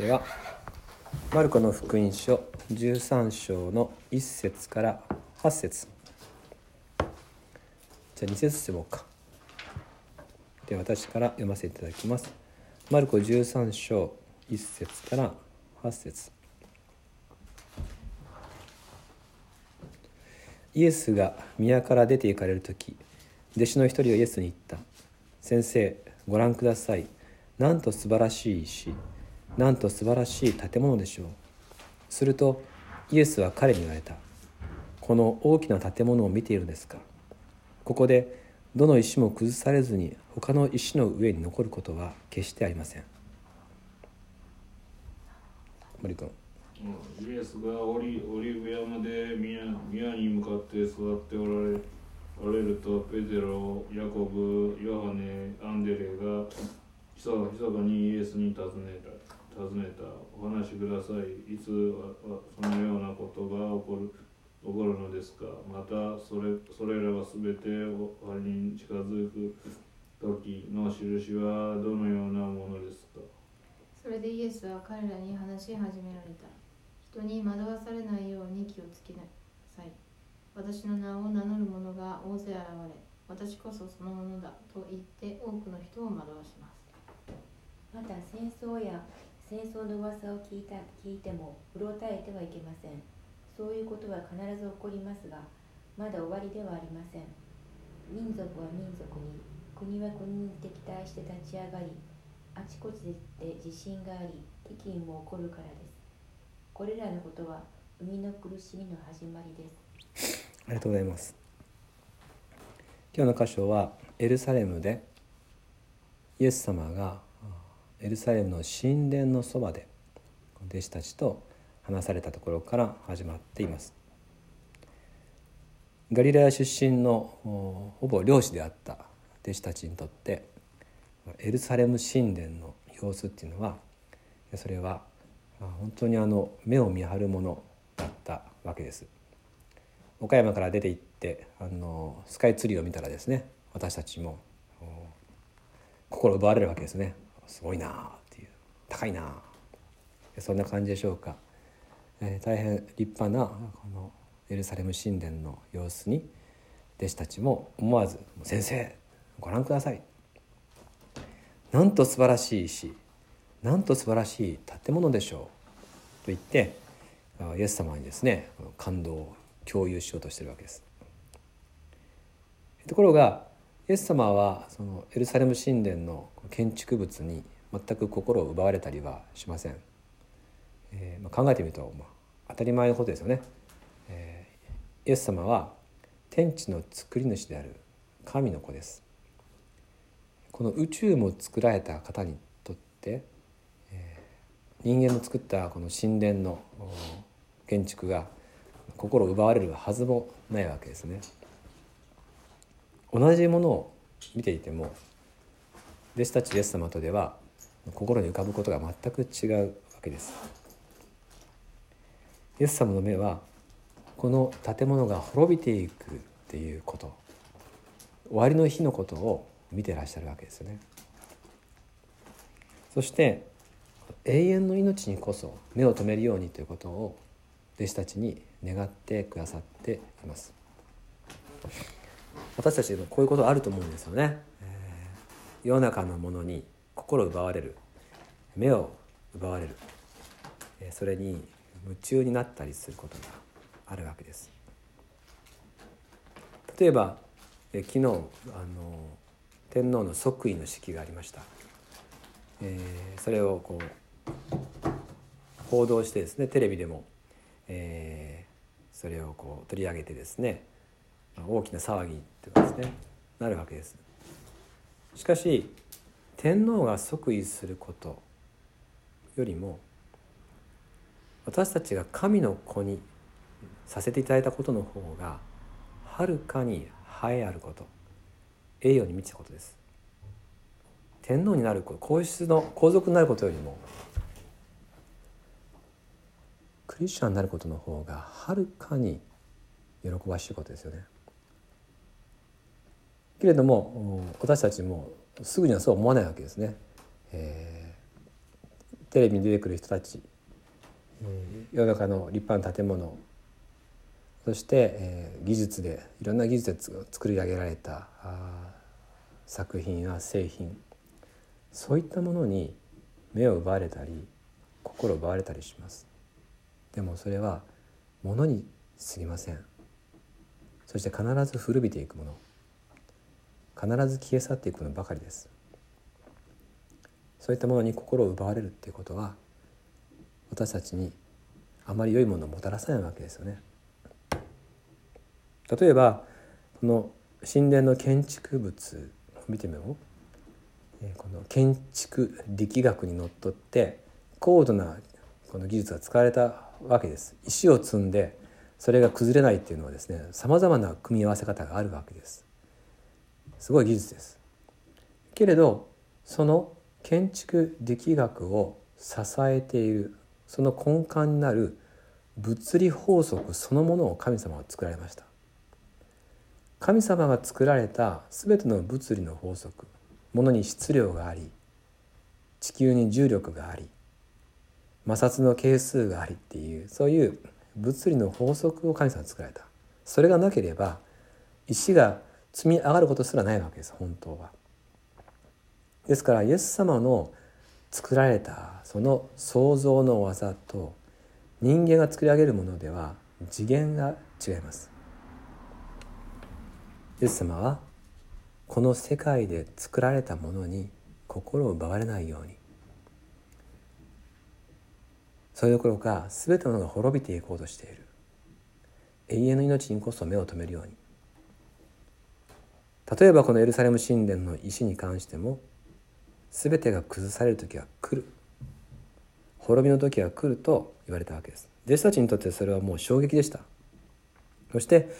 ではマルコの福音書13章の1節から8節。じゃあ2節読もうか。で私から読ませていただきます。マルコ13章1節から8節。イエスが宮から出て行かれる時弟子の一人はイエスに言った「先生ご覧ください。なんと素晴らしい石。なんと素晴らしい建物でしょう」するとイエスは彼に言われた「この大きな建物を見ているんですか？ここでどの石も崩されずに他の石の上に残ることは決してありません」森君。イエスがオリオリブ山で宮宮に向かって座っておられおられるとペテロ、ヤコブ、ヨハネ、アンデレがひそひそかにイエスに尋ねた。尋ねた。お話しください。いつそのようなことが起こる起こるのですか？またそれそれらが全て終わりに近づく時の印はどのようなものですか？それでイエスは彼らに話し始められた。人に惑わされないように気をつけなさい。私の名を名乗る者が大勢現れ私こそそのものだと言って多くの人を惑わします。また戦争や戦争の噂を聞いた聞いてもうろたえてはいけません。そういうことは必ず起こりますがまだ終わりではありません。民族は民族に国は国に敵対して立ち上がりあちこちで地震があり飢饉も起こるからです。これらのことは生みの苦しみの始まりです。ありがとうございます。今日の箇所はエルサレムでイエス様がエルサレムの神殿のそばで弟子たちと話されたところから始まっています。ガリラヤ出身のほぼ漁師であった弟子たちにとってエルサレム神殿の様子っていうのはそれは本当にあの目を見張るものだったわけです。岡山から出て行ってあのスカイツリーを見たらですね私たちも心奪われるわけですね。すごいなっていう高いなそんな感じでしょうか、えー、大変立派なこのエルサレム神殿の様子に弟子たちも思わず「先生ご覧ください」なんと素晴らしい石なんと素晴らしい建物でしょう。と言ってイエス様にですね感動を共有しようとしてるわけです。ところがイエス様はそのエルサレム神殿の建築物に全く心を奪われたりはしません。えーまあ、考えてみると、まあ、当たり前のことですよね。えー、イエス様は天地の作り主である神の子です。この宇宙も作られた方にとって、えー、人間の作ったこの神殿の建築が心を奪われるはずもないわけですね。同じものを見ていても弟子たちイエス様とでは心に浮かぶことが全く違うわけです。イエス様の目はこの建物が滅びていくっていうこと終わりの日のことを見てらっしゃるわけですよね。そして永遠の命にこそ目を留めるようにということを弟子たちに願ってくださっています。私たちもこういうことあると思うんですよね、えー、世の中のものに心奪われる目を奪われる、えー、それに夢中になったりすることがあるわけです。例えば、えー、昨日あの天皇の即位の式がありました、えー、それをこう報道してですねテレビでも、えー、それをこう取り上げてですね大きな騒ぎというかですねなるわけですしかし天皇が即位することよりも私たちが神の子にさせていただいたことの方がはるかに栄えあること栄誉に満ちたことです天皇になること皇室の皇族になることよりもクリスチャンになることの方がはるかに喜ばしいことですよね。けれども私たちもすぐにはそう思わないわけですね。えー、テレビに出てくる人たち、えー世の中の立派な建物そして、えー技術でいろんな技術でつ作り上げられた作品や製品そういったものに目を奪われたり心を奪われたりします。でもそれは物に過ぎません。そして必ず古びていくもの必ず消え去っていくのばかりです。そういったものに心を奪われるっていうことは私たちにあまり良いものをもたらさないわけですよね。例えばこの神殿の建築物を見てみよう。この建築力学にのっとって高度なこの技術が使われたわけです。石を積んでそれが崩れないっていうのはですねさまざまな組み合わせ方があるわけです。すごい技術です。けれどその建築力学を支えているその根幹になる物理法則そのものを神様は作られました。神様が作られた全ての物理の法則物に質量があり地球に重力があり摩擦の係数がありっていうそういう物理の法則を神様が作られた。それがなければ石が積み上がることすらないわけです本当は。ですからイエス様の作られたその創造の技と人間が作り上げるものでは次元が違います。イエス様はこの世界で作られたものに心を奪われないようにそれどころか全てのものが滅びていこうとしている永遠の命にこそ目を留めるように例えばこのエルサレム神殿の石に関しても全てが崩される時は来る。滅びの時は来ると言われたわけです。弟子たちにとってそれはもう衝撃でした。そして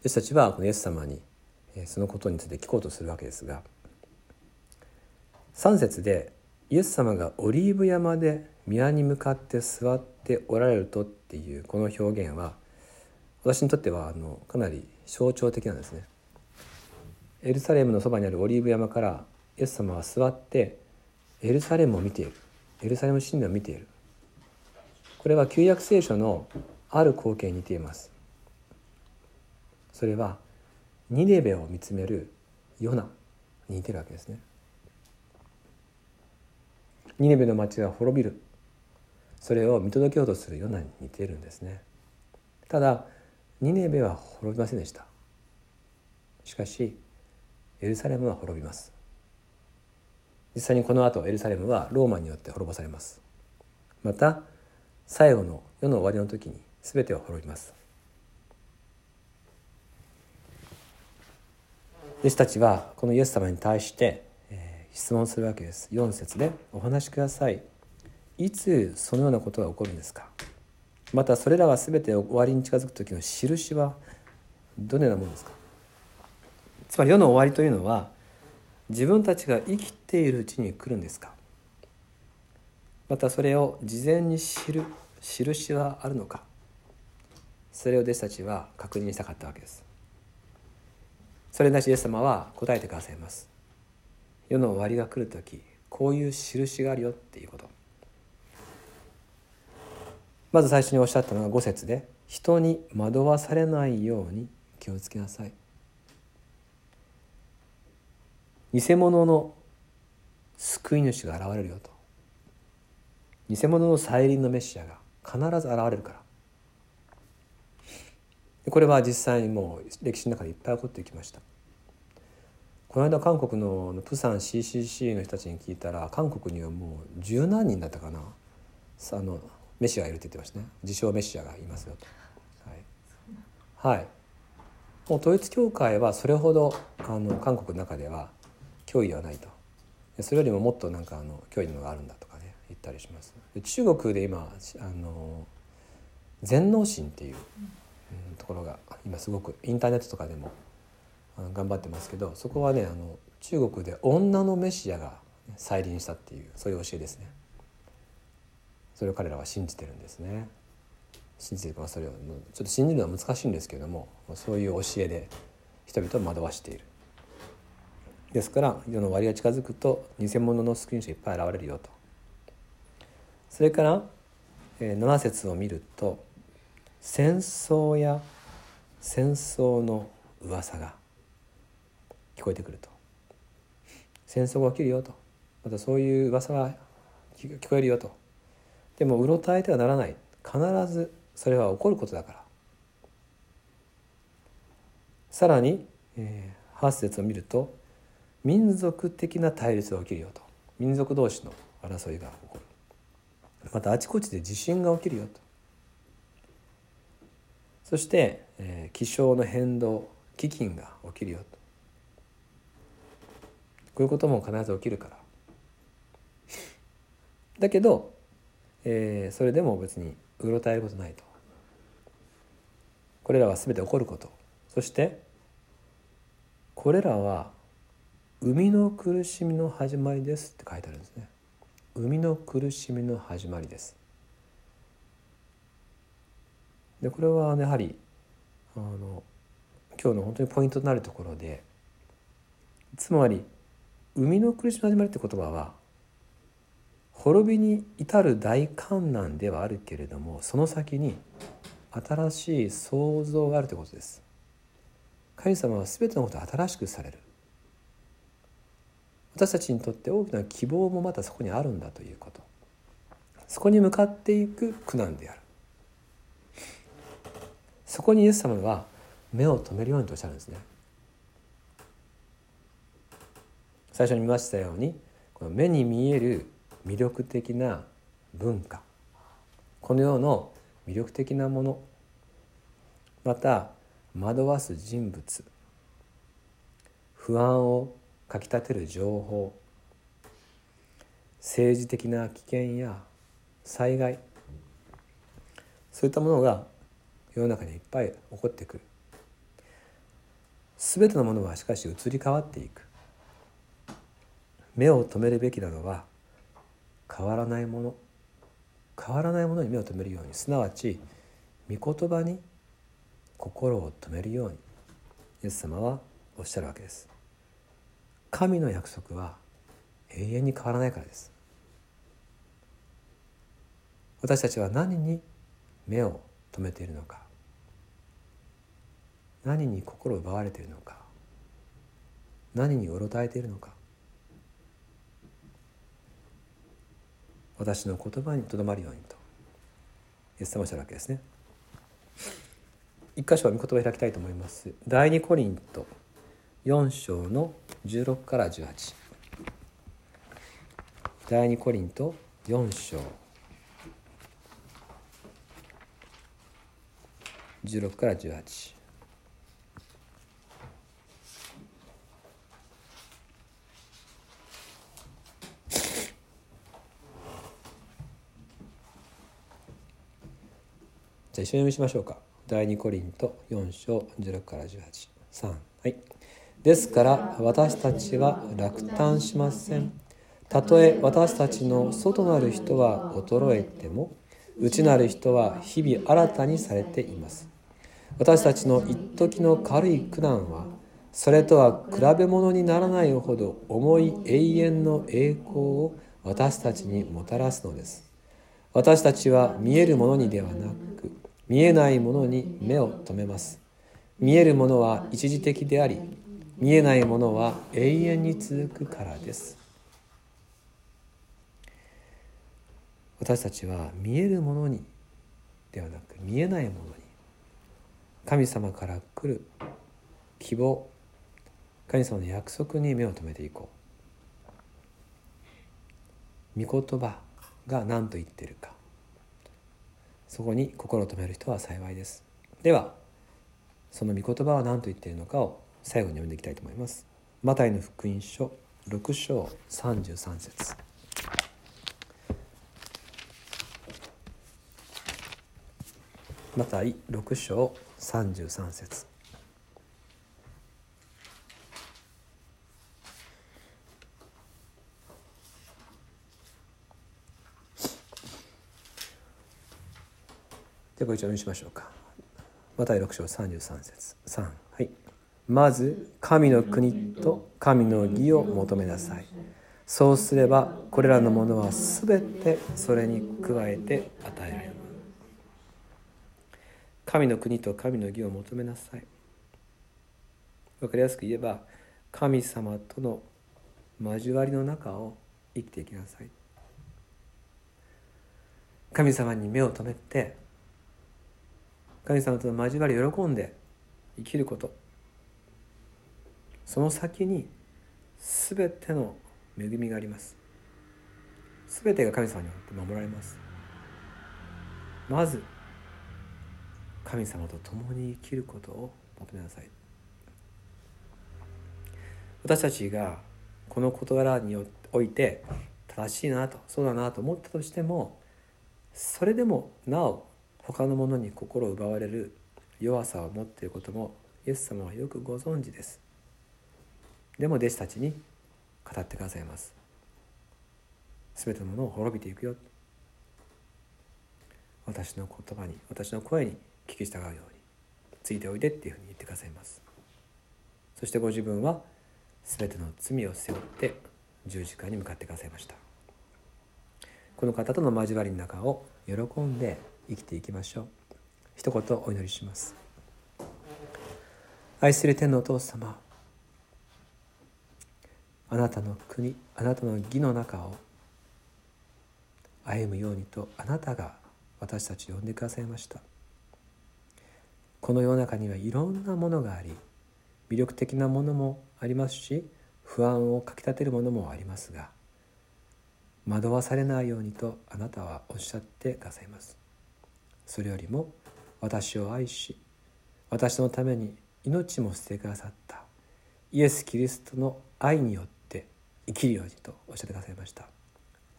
弟子たちはこのイエス様にそのことについて聞こうとするわけですが3節でイエス様がオリーブ山で宮に向かって座っておられるとっていうこの表現は私にとってはあのかなり象徴的なんですね。エルサレムのそばにあるオリーブ山からイエス様は座ってエルサレムを見ている。エルサレム神殿を見ている。これは旧約聖書のある光景に似ています。それはニネベを見つめるヨナに似てるわけですね。ニネベの町が滅びる。それを見届けようとするヨナに似ているんですね。ただニネベは滅びませんでした。しかしエルサレムは滅びます。実際にこの後エルサレムはローマによって滅ぼされます。また最後の世の終わりの時に全ては滅びます。弟子たちはこのイエス様に対して、えー質問するわけです。4節で「お話しください。いつそのようなことが起こるんですか?」またそれらは全て終わりに近づく時の印はどのようなものですか？つまり世の終わりというのは自分たちが生きているうちに来るんですか？またそれを事前に知る印はあるのか？それを弟子たちは確認したかったわけです。それに対しイエス様は答えてくださいます。世の終わりが来る時こういう印があるよっていうこと。まず最初におっしゃったのが5節で「人に惑わされないように気をつけなさい」偽物の救い主が現れるよと。偽物の再臨のメシアが必ず現れるから。これは実際にもう歴史の中でいっぱい起こってきました。この間韓国のプサン CCC の人たちに聞いたら韓国にはもう十何人だったかな。あのメシアがいるって言ってましたね。自称メシアがいますよと。はい、はい、もう統一教会はそれほどあの韓国の中では脅威ではないと。それよりももっとなんかあの脅威のがあるんだとかね言ったりします。中国で今あの全能神っていう、ところが今すごくインターネットとかでも頑張ってますけどそこはねあの中国で女のメシアが再臨したっていうそういう教えですね。それを彼らは信じてるんですね。信じてるかそれをちょっと信じるのは難しいんですけどもそういう教えで人々を惑わしている。ですから世の終わりが近づくと偽物の救い主がいっぱい現れるよと。それから、えー、7節を見ると戦争や戦争の噂が聞こえてくると。戦争が起きるよと。またそういう噂が聞こえるよと。でもうろたえてはならない。必ずそれは起こることだから。さらに、えー、8節を見ると民族的な対立が起きるよと。民族同士の争いが起こる。またあちこちで地震が起きるよと。そして、えー、気象の変動飢饉が起きるよと。こういうことも必ず起きるから。だけど、えー、それでも別にうろたえることないと。これらは全て起こること。そしてこれらは生みの苦しみの始まりですって書いてあるんですね生みの苦しみの始まりですでこれはやはりあの今日の本当にポイントとなるところでつまり生みの苦しみの始まりって言葉は滅びに至る大観難ではあるけれどもその先に新しい創造があるということです神様は全てのことを新しくされる。私たちにとって大きな希望もまたそこにあるんだということ。そこに向かっていく苦難である。そこにイエス様は目を留めるようにとおっしゃるんですね。最初に見ましたようにこの目に見える魅力的な文化。この世の魅力的なもの。また惑わす人物。不安をかきたてる情報政治的な危険や災害そういったものが世の中にいっぱい起こってくる。全てのものはしかし移り変わっていく。目を留めるべきなのは変わらないもの。変わらないものに目を留めるように。すなわち御言葉に心を留めるように。イエス様はおっしゃるわけです。神の約束は永遠に変わらないからです。私たちは何に目を留めているのか何に心を奪われているのか何にうろたえているのか私の言葉にとどまるようにとイエス様おっしゃるわけですね一箇所は御言葉を開きたいと思います。第二コリント4章の16から18第二コリント4章16から18じゃあ一緒に読みしましょうか。第2コリント4章16から18。3。はい。ですから私たちは落胆しません。たとえ私たちの外なる人は衰えても、内なる人は日々新たにされています。私たちの一時の軽い苦難は、それとは比べ物にならないほど重い永遠の栄光を私たちにもたらすのです。私たちは見えるものにではなく、見えないものに目を留めます見えるものは一時的であり見えないものは永遠に続くからです。私たちは見えるものにではなく見えないものに。神様から来る希望。神様の約束に目を留めていこう。御言葉が何と言ってるか。そこに心を留める人は幸いです。ではその御言葉は何と言っているのかを最後に読んでいきたいと思います。マタイの福音書6章33節。マタイ6章33節。ではご一緒にしましょうか。マタイ6章33節。3はい。まず神の国と神の義を求めなさい。そうすればこれらのものは全てそれに加えて与えられる神の国と神の義を求めなさい。分かりやすく言えば神様との交わりの中を生きていきなさい。神様に目を留めて神様との交わり喜んで生きること。その先に全ての恵みがあります。全てが神様によって守られます。まず神様と共に生きることを求めなさい。私たちがこの事柄において正しいなとそうだなと思ったとしてもそれでもなお他のものに心を奪われる弱さを持っていることもイエス様はよくご存知です。でも弟子たちに語ってくださいます。全てのものを滅びていくよ。私の言葉に私の声に聞き従うようについておいでっていうふうに言ってくださいます。そしてご自分は全ての罪を背負って十字架に向かってくださいました。この方との交わりの中を喜んで生きていきましょう。一言お祈りします。愛する天のお父様あなたの国あなたの義の中を歩むようにとあなたが私たちを呼んでくださいました。この世の中にはいろんなものがあり魅力的なものもありますし不安をかきたてるものもありますが惑わされないようにとあなたはおっしゃってくださいます。それよりも私を愛し私のために命も捨ててくださったイエス・キリストの愛によって生きるようにとおっしゃってくださいました。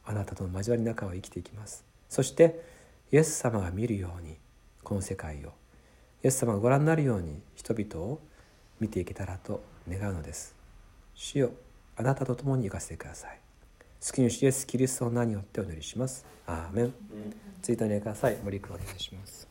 あなたとの交わりの中を生きていきます。そしてイエス様が見るようにこの世界をイエス様がご覧になるように人々を見ていけたらと願うのです。主よあなたと共に行かせてください。救い主イエスキリストの名によってお祈りします。アーメン。ツイーにください。森君お願いします